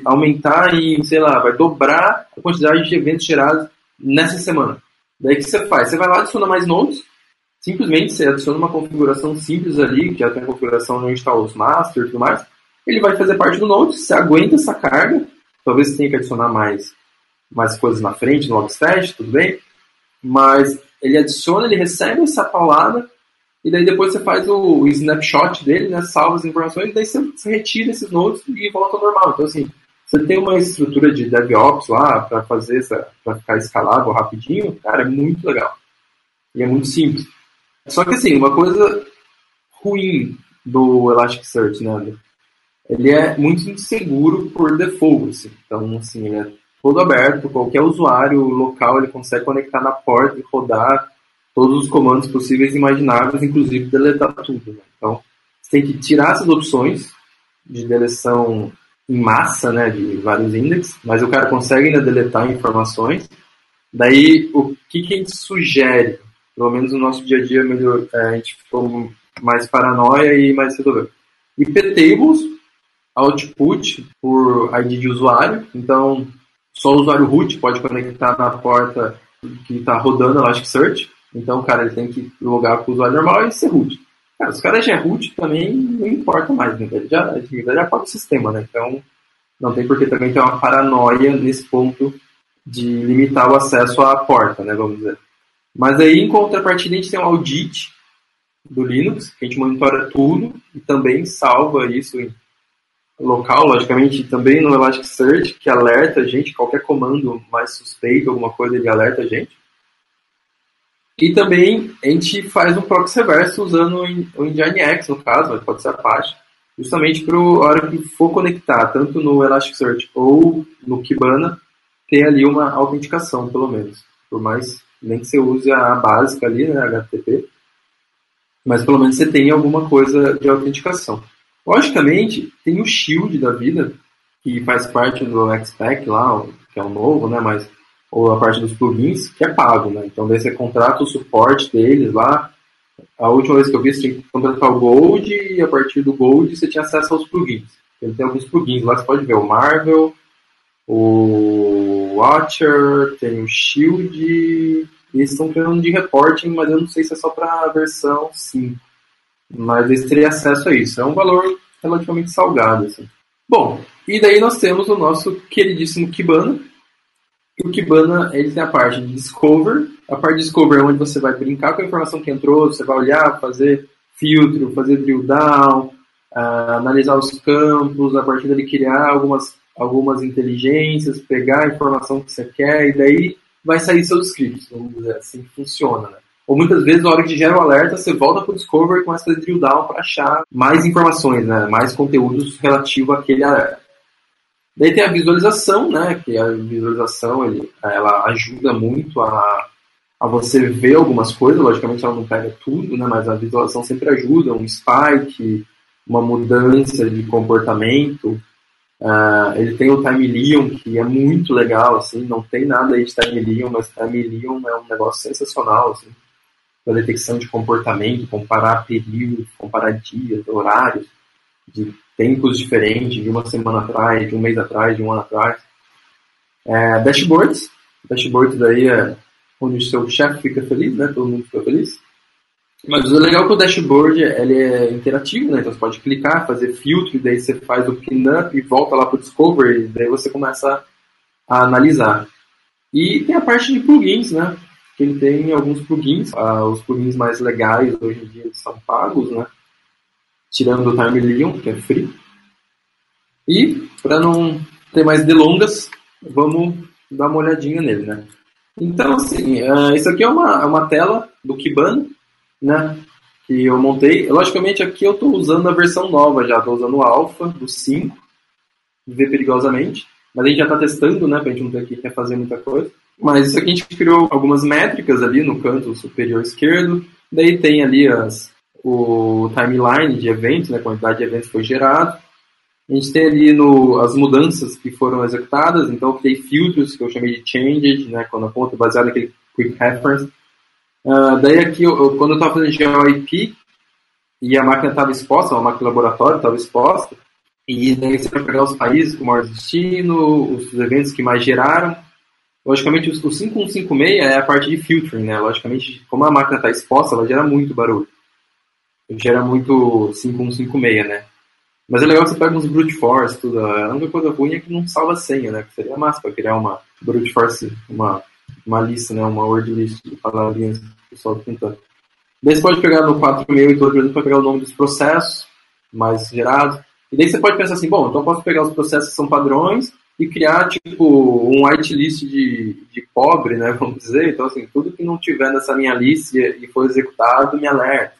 Speaker 2: aumentar em, sei lá, vai dobrar a quantidade de eventos gerados nessa semana. Daí o que você faz? Você vai lá, adiciona mais nodes, simplesmente você adiciona uma configuração simples ali, que já tem a configuração onde está os masters e tudo mais, ele vai fazer parte do node, você aguenta essa carga, talvez você tenha que adicionar mais, mais coisas na frente, no logstash, tudo bem, mas ele adiciona, ele recebe essa paulada, e daí depois você faz o, snapshot dele, né, salva as informações, e daí você, você retira esses nodes e volta ao normal. Então, assim, você tem uma estrutura de DevOps lá para fazer para ficar escalável rapidinho, cara, é muito legal. E é muito simples. Só que assim, uma coisa ruim do Elasticsearch, né? Ele é muito inseguro por default. Assim. Então, assim, ele é todo aberto, qualquer usuário local ele consegue conectar na porta e rodar todos os comandos possíveis e imagináveis, inclusive deletar tudo. Né? Então, você tem que tirar essas opções de deleção em massa, né, de vários índices, mas o cara consegue ainda deletar informações. Daí, o que, que a gente sugere? Pelo menos no nosso dia a dia, melhor, é, a gente ficou mais paranoia e mais resolveu. IP tables, output por ID de usuário. Então, só o usuário root pode conectar na porta que está rodando Elasticsearch. Então, cara, ele tem que logar com o usuário normal e ser root. Cara, os caras já é root também não importa mais, né? Ele já, ele já pode o sistema, né? Então, não tem por que também ter uma paranoia nesse ponto de limitar o acesso à porta, né? Vamos dizer. Mas aí, em contrapartida, a gente tem um audit do Linux, que a gente monitora tudo e também salva isso em local, logicamente, também no Elasticsearch, que alerta a gente, qualquer comando mais suspeito, alguma coisa, ele alerta a gente. E também a gente faz um proxy reverso usando o Nginx, no caso, mas pode ser Apache, justamente para a hora que for conectar, tanto no Elasticsearch ou no Kibana, ter ali uma autenticação, pelo menos. Por mais, nem que você use a básica ali, né, HTTP, mas pelo menos você tem alguma coisa de autenticação. Logicamente, tem o Shield da vida, que faz parte do XPack lá, que é o novo, né, mas ou a parte dos plugins, que é pago, né? Então daí você contrata o suporte deles lá. A última vez que eu vi, você tinha que contratar o Gold e a partir do Gold você tinha acesso aos plugins. Ele tem alguns plugins lá, você pode ver o Marvel, o Watcher, tem o Shield, e eles estão criando de reporting, mas eu não sei se é só para a versão 5. Mas eles teriam acesso a isso. É um valor relativamente salgado. Assim. Bom, e daí nós temos o nosso queridíssimo Kibana, o Kibana ele tem a parte de Discover. A parte de Discover é onde você vai brincar com a informação que entrou, você vai olhar, fazer filtro, fazer drill down, uh, analisar os campos, a partir dele criar algumas, algumas inteligências, pegar a informação que você quer e daí vai sair seus scripts, vamos dizer assim que funciona. Né? Ou muitas vezes, na hora que gera o alerta, você volta para o Discover e começa a fazer drill down para achar mais informações, né? mais conteúdos relativo àquele alerta. Daí tem a visualização, né? Que a visualização ele, ela ajuda muito a, a você ver algumas coisas. Logicamente ela não pega tudo, né? Mas a visualização sempre ajuda. Um spike, uma mudança de comportamento. Uh, ele tem o Time Leon, que é muito legal, assim. Não tem nada aí de Time Leon, mas Time Leon é um negócio sensacional, assim. Para detecção de comportamento, comparar períodos, comparar dias, horários de tempos diferentes, de uma semana atrás, de um mês atrás, de um ano atrás. É, dashboards. Dashboards daí é onde o seu chefe fica feliz, né? Todo mundo fica feliz. Mas o legal é que o dashboard ele é interativo, né? Então você pode clicar, fazer filtro, e daí você faz o cleanup e volta lá para o Discovery, e daí você começa a analisar. E tem a parte de plugins, né? Que ele tem alguns plugins. Ah, os plugins mais legais hoje em dia são pagos, né? Tirando o Time Leon, que é free. E, para não ter mais delongas, vamos dar uma olhadinha nele, né? Então, assim, uh, isso aqui é uma, é uma tela do Kibana, né? Que eu montei. Logicamente, aqui eu estou usando a versão nova já, estou usando o Alpha do 5, ver perigosamente. Mas a gente já está testando, né? Para a gente não ter que fazer muita coisa. Mas isso aqui a gente criou algumas métricas ali no canto superior esquerdo. Daí tem ali as, o timeline de eventos, né, a quantidade de eventos que foi gerado. A gente tem ali no, as mudanças que foram executadas, então eu criei filtros que eu chamei de changes, né, quando a conta baseada naquele quick reference. Uh, daí aqui, eu, quando eu estava fazendo GeoIP e a máquina estava exposta, uma máquina laboratório estava exposta, E daí você vai pegar os países com maior destino, os eventos que mais geraram. Logicamente, o 5156 é a parte de filtering, né? Logicamente, como a máquina está exposta, ela gera muito barulho. Gera muito 5156, né? Mas é legal que você pega uns brute force, tudo. A única coisa ruim é que não salva senha, né? Que seria massa para criar uma brute force, uma, uma lista, né? Uma word list de palavrinhas que o pessoal tentando. Daí você pode pegar no 468, por exemplo, para pegar o nome dos processos mais gerados. E daí você pode pensar assim, bom, então eu posso pegar os processos que são padrões e criar, tipo, um whitelist de, de pobre, né, (laughs) vamos dizer. Então, assim, tudo que não tiver nessa minha lista e for executado, me alerta.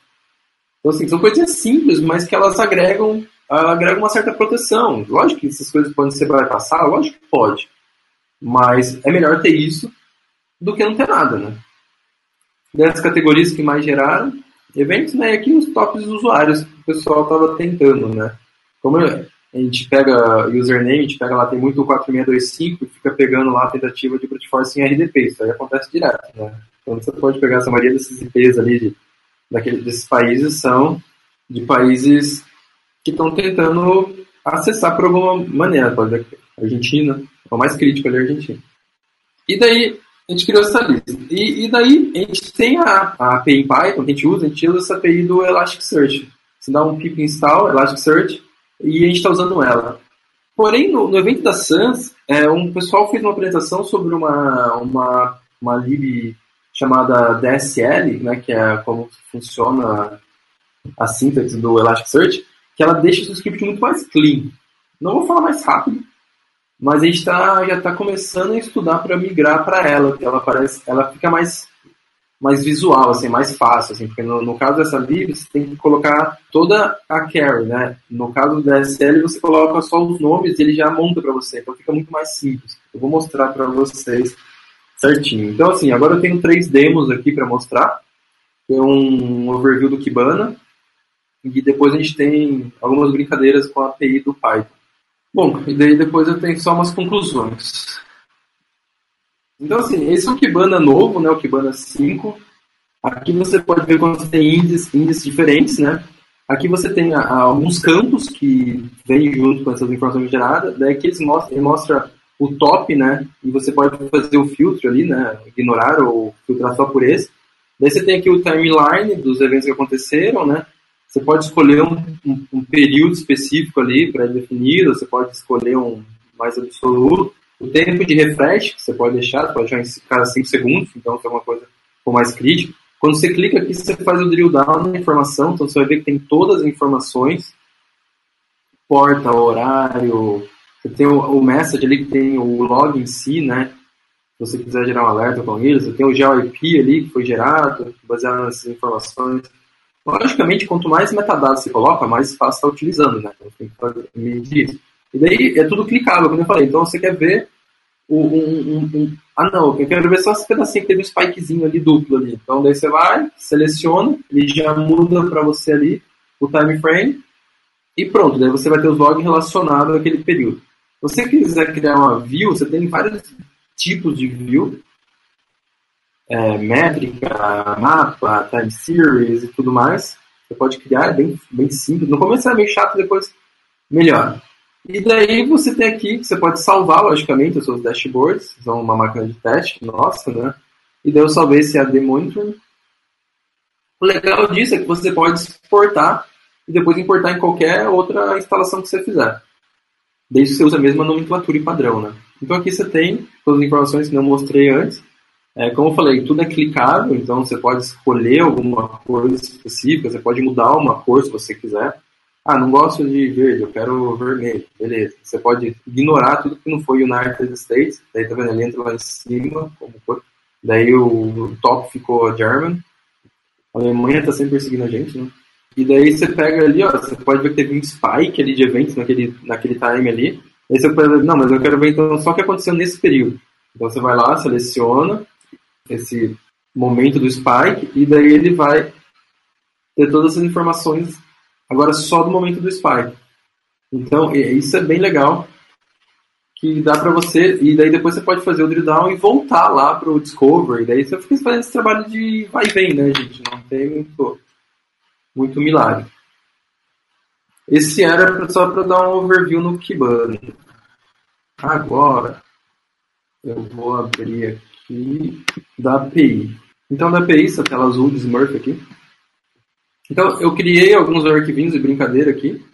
Speaker 2: Então, assim, são coisas simples, mas que elas agregam, agregam uma certa proteção. Lógico que essas coisas podem ser bypassadas, lógico que pode. Mas é melhor ter isso do que não ter nada, né? Das categorias que mais geraram eventos, né? E aqui os tops usuários que o pessoal estava tentando, né? Como a gente pega username, a gente pega lá, tem muito 4625 e fica pegando lá a tentativa de brute force em RDP. Isso aí acontece direto, né? Então você pode pegar essa maioria desses IPs ali de, daquele, desses países são de países que estão tentando acessar por alguma maneira. Pode ver Argentina, é o mais crítico ali, Argentina. E daí, a gente criou essa lista. E, e daí, a gente tem a, a API em Python que a gente usa, a gente usa essa API do Elasticsearch. Você dá um pip install, Elasticsearch, e a gente está usando ela. Porém, no, no evento da SANS, é, um pessoal fez uma apresentação sobre uma, uma, uma lib chamada DSL, né, que é como funciona a síntese do Elasticsearch, que ela deixa o script muito mais clean. Não vou falar mais rápido, mas a gente tá, já está começando a estudar para migrar para ela, que ela parece, ela fica mais mais visual, assim, mais fácil, assim, porque no, no caso dessa lib você tem que colocar toda a carry, né? No caso da SL você coloca só os nomes e ele já monta para você, então fica muito mais simples. Eu vou mostrar para vocês certinho. Então assim, agora eu tenho três demos aqui para mostrar. Tem um overview do Kibana e depois a gente tem algumas brincadeiras com a API do Python. Bom, e daí depois eu tenho só umas conclusões. Então, assim, esse é o Kibana novo, né? O Kibana 5. Aqui você pode ver quando você tem índices, índices diferentes, né? Aqui você tem a, a, alguns campos que vêm junto com essas informações geradas. Daí eles mostram, ele mostra o top, né? E você pode fazer o filtro ali, né? Ignorar ou filtrar só por esse. Daí você tem aqui o timeline dos eventos que aconteceram, né? Você pode escolher um, um, um período específico ali, pré-definido, você pode escolher um mais absoluto. O tempo de refresh, você pode deixar, pode deixar em cada 5 segundos, então é uma coisa um mais crítica. Quando você clica aqui, você faz o drill down na informação, então você vai ver que tem todas as informações, porta, horário, você tem o, o message ali que tem o log em si, né? Se você quiser gerar um alerta com ele, você tem o GeoIP ali que foi gerado, baseado nessas informações. Logicamente, quanto mais metadados você coloca, mais fácil está utilizando, né? Então, tem que medir isso. E daí é tudo clicável, como eu falei. Então você quer ver um, um, um, ah não, eu quero ver só esse pedacinho que teve um spikezinho ali duplo ali. Então daí você vai, seleciona, ele já muda para você ali o time frame e pronto, daí você vai ter os logs relacionados àquele período. Você quiser criar uma view, você tem vários tipos de view é, métrica, mapa, time series e tudo mais. Você pode criar, é bem, bem simples. No começo é meio chato, depois melhora. E daí você tem aqui, você pode salvar, logicamente, os seus dashboards, são uma máquina de teste, nossa, né? E daí eu salvei esse AD Monitor. O legal disso é que você pode exportar e depois importar em qualquer outra instalação que você fizer. Desde que você use a mesma nomenclatura e padrão, né? Então aqui você tem todas as informações que não mostrei antes. É, como eu falei, tudo é clicável, então você pode escolher alguma coisa específica, você pode mudar uma cor se você quiser. Ah, não gosto de verde, eu quero vermelho. Beleza. Você pode ignorar tudo que não foi United States. Daí tá vendo? Ele entra lá em cima, como cor. Daí o top ficou German. A Alemanha tá sempre perseguindo a gente, né? E daí você pega ali, ó, você pode ver que teve um spike ali de eventos naquele, naquele time ali. Aí você pode, não, mas eu quero ver então só o que aconteceu nesse período. Então você vai lá, seleciona, esse momento do spike, e daí ele vai ter todas as informações, agora só do momento do spike. Então, isso é bem legal, que dá para você, e daí depois você pode fazer o drill down e voltar lá para o discover, e daí você fica fazendo esse trabalho de vai e vem, né, gente? Não tem muito, muito milagre. Esse era só para dar um overview no Kibana. Agora, eu vou abrir aqui da API. Então, da API, essa tela azul de Smurf aqui. Então, eu criei alguns arquivinhos de brincadeira aqui.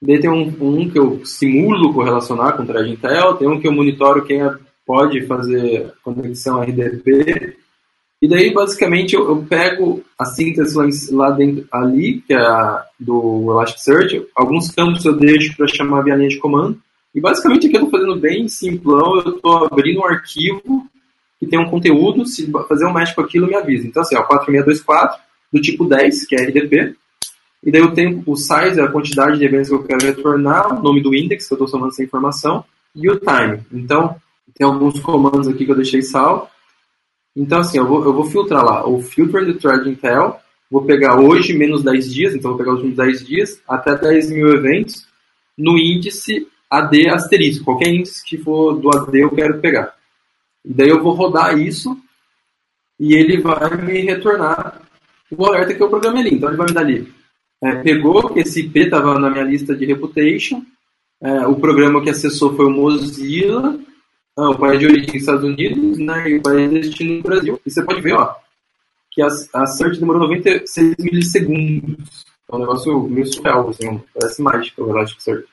Speaker 2: Daí tem um, um que eu simulo correlacionar com o Intel, tem um que eu monitoro quem é, pode fazer conexão RDP, e daí, basicamente, eu, eu pego a síntese lá, lá, dentro, ali, que é a, do Elasticsearch, alguns campos eu deixo para chamar via linha de comando, e basicamente aqui eu estou fazendo bem simplão, eu estou abrindo um arquivo que tem um conteúdo, se fazer um match com aquilo, me avisa. Então, assim, ó, 4624, do tipo 10, que é RDP, e daí eu tenho o size, a quantidade de eventos que eu quero retornar, o nome do index que eu estou somando essa informação, e o time. Então, tem alguns comandos aqui que eu deixei salvo. Então, assim, eu vou, eu vou filtrar lá o filter de thread Intel, vou pegar hoje menos 10 dias, então vou pegar os últimos 10 dias, até 10 mil eventos, no índice AD asterisco. Qualquer índice que for do AD eu quero pegar. E daí eu vou rodar isso e ele vai me retornar o alerta que eu programei ali. Então ele vai me dar ali. É, pegou esse IP estava na minha lista de reputation, é, o programa que acessou foi o Mozilla, ah, o país de origem Estados Unidos né, e o país de destino no Brasil. E você pode ver ó, que a, a search demorou 96 milissegundos. É um negócio meio surreal, assim, parece mágico, eu acho, search.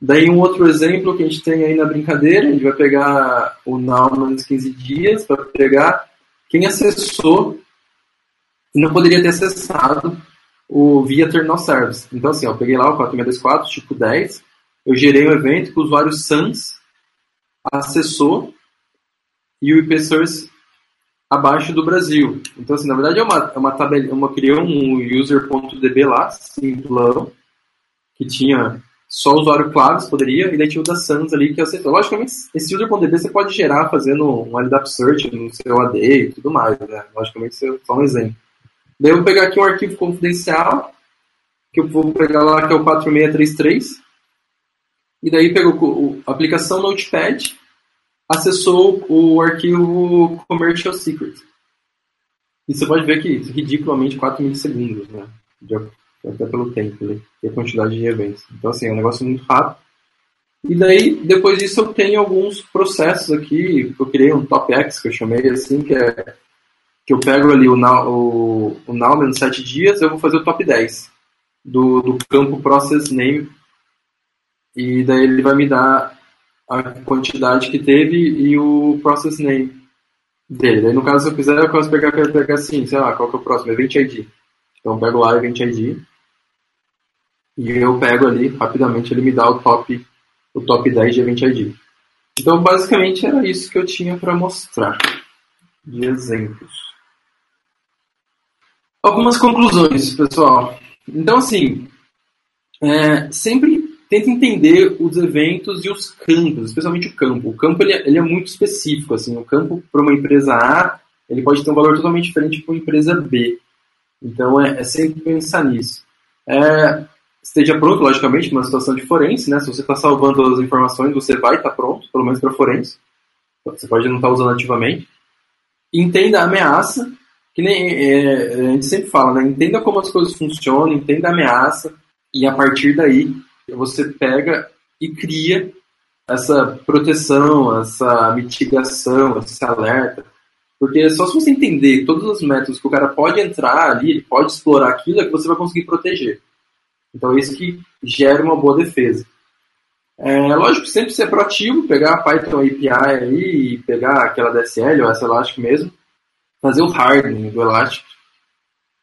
Speaker 2: Daí um outro exemplo que a gente tem aí na brincadeira, a gente vai pegar o Now menos 15 dias para pegar quem acessou e não poderia ter acessado o via Terminal Service. Então assim, ó, eu peguei lá o 4624, tipo 10, eu gerei um evento que o usuário SANS acessou e o IP source abaixo do Brasil. Então assim, na verdade é uma, é uma tabela, uma criou um user.db lá, simplão, que tinha só o usuário Claves poderia, e daí tinha o da Sans ali que aceitou. Logicamente, esse user.db você pode gerar fazendo um LDAP search no seu AD e tudo mais, né? Logicamente, isso é só um exemplo. Daí eu vou pegar aqui um arquivo confidencial, que eu vou pegar lá, que é o 4633, e daí pegou a aplicação Notepad, acessou o arquivo Commercial Secret. E você pode ver que ridiculamente 4 milissegundos, né? até pelo tempo né? e a quantidade de eventos. Então, assim, é um negócio muito rápido. E daí, depois disso, eu tenho alguns processos aqui, eu criei um top X, que eu chamei assim, que é que eu pego ali o, o, o Now em 7 dias, eu vou fazer o top 10 do, do campo Process Name, e daí ele vai me dar a quantidade que teve e o Process Name dele. Daí, no caso, se eu quiser, eu posso pegar, pegar assim, sei lá, qual que é o próximo? Event ID. Então, eu pego lá Event ID, e eu pego ali, rapidamente, ele me dá o top, o top 10 de Event ID. Então, basicamente, era isso que eu tinha para mostrar de exemplos. Algumas conclusões, pessoal. Então, assim, é, sempre tenta entender os eventos e os campos, especialmente o campo. O campo ele é, ele é muito específico. Assim, o campo para uma empresa A ele pode ter um valor totalmente diferente para uma empresa B. Então, é, é sempre pensar nisso. É, esteja pronto, logicamente, uma situação de forense, né? Se você está salvando as informações, você vai estar tá pronto, pelo menos para forense. Você pode não estar tá usando ativamente. Entenda a ameaça, que nem é, a gente sempre fala, né? Entenda como as coisas funcionam, entenda a ameaça, e a partir daí você pega e cria essa proteção, essa mitigação, esse alerta. Porque só se você entender todos os métodos que o cara pode entrar ali, ele pode explorar aquilo, é que você vai conseguir proteger. Então, isso que gera uma boa defesa. É lógico, sempre ser proativo, pegar a Python API aí e pegar aquela DSL ou essa Elastic mesmo, fazer o hardening do Elastic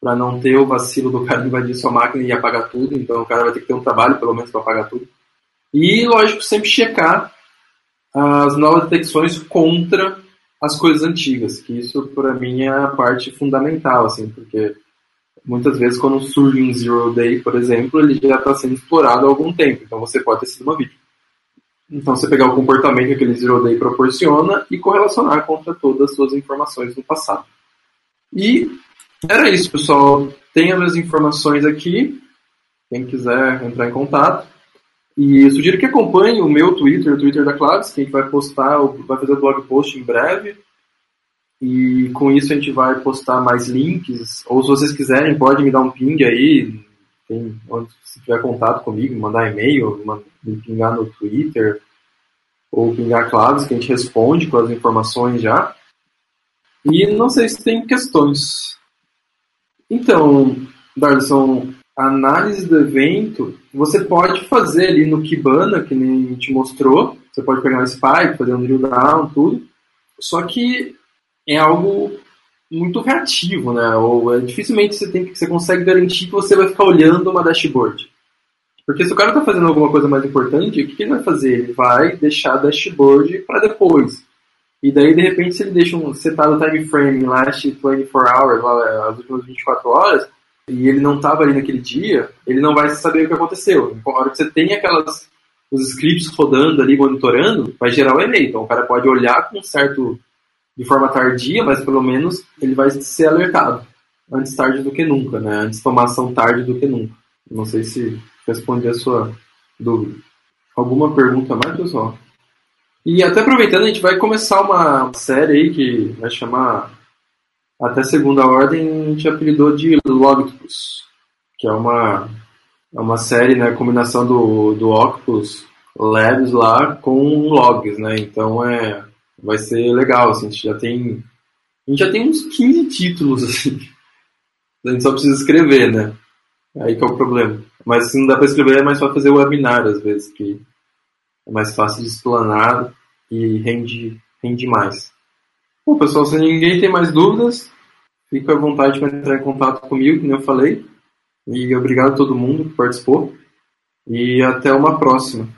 Speaker 2: para não ter o vacilo do cara invadir sua máquina e apagar tudo. Então, o cara vai ter que ter um trabalho, pelo menos, para apagar tudo. E, lógico, sempre checar as novas detecções contra as coisas antigas, que isso, para mim, é a parte fundamental, assim, porque muitas vezes quando surge um zero day, por exemplo, ele já está sendo explorado há algum tempo, então você pode ter sido uma vítima. Então você pegar o comportamento que aquele zero day proporciona e correlacionar contra todas as suas informações do passado. E era isso, pessoal. Tem as minhas informações aqui. Quem quiser entrar em contato. E sugiro que acompanhe o meu Twitter, o Twitter da Claves, que a gente vai postar, vai fazer o blog post em breve. E com isso a gente vai postar mais links. Ou se vocês quiserem, pode me dar um ping aí, tem, se tiver contato comigo, mandar e-mail, me pingar no Twitter, ou pingar claves que a gente responde com as informações já. E não sei se tem questões. Então, Darson, análise do evento, você pode fazer ali no Kibana, que nem a gente mostrou. Você pode pegar um spike, fazer um drill down, tudo. Só que é algo muito reativo, né? Ou é, dificilmente você tem você consegue garantir que você vai ficar olhando uma dashboard. Porque se o cara está fazendo alguma coisa mais importante, o que ele vai fazer? Ele vai deixar a dashboard para depois. E daí, de repente, se ele deixa um setado o time frame last 24 hours, lá, as últimas 24 horas, e ele não estava ali naquele dia, ele não vai saber o que aconteceu. Então, a hora que você tem aquelas os scripts rodando ali, monitorando, vai gerar o e-mail. Então o cara pode olhar com certo de forma tardia, mas pelo menos ele vai ser alertado. Antes tarde do que nunca, né? Antes tomar ação tarde do que nunca. Não sei se respondi a sua dúvida. Alguma pergunta mais, pessoal? E até aproveitando, a gente vai começar uma série aí que vai chamar até segunda ordem, a gente apelidou de Logicus, que é uma, é uma série, né, combinação do, do Octopus Labs lá com logs, né? Então é vai ser legal, assim, a gente já tem a gente já tem uns 15 títulos assim. (laughs) A gente só precisa escrever, né? Aí que é o problema. Mas se não dá para escrever, é mais só fazer webinar às vezes, que é mais fácil de explanar e rende, rende mais. Bom, pessoal, se ninguém tem mais dúvidas, fica à vontade para entrar em contato comigo, como eu falei. E obrigado a todo mundo que participou. E até uma próxima.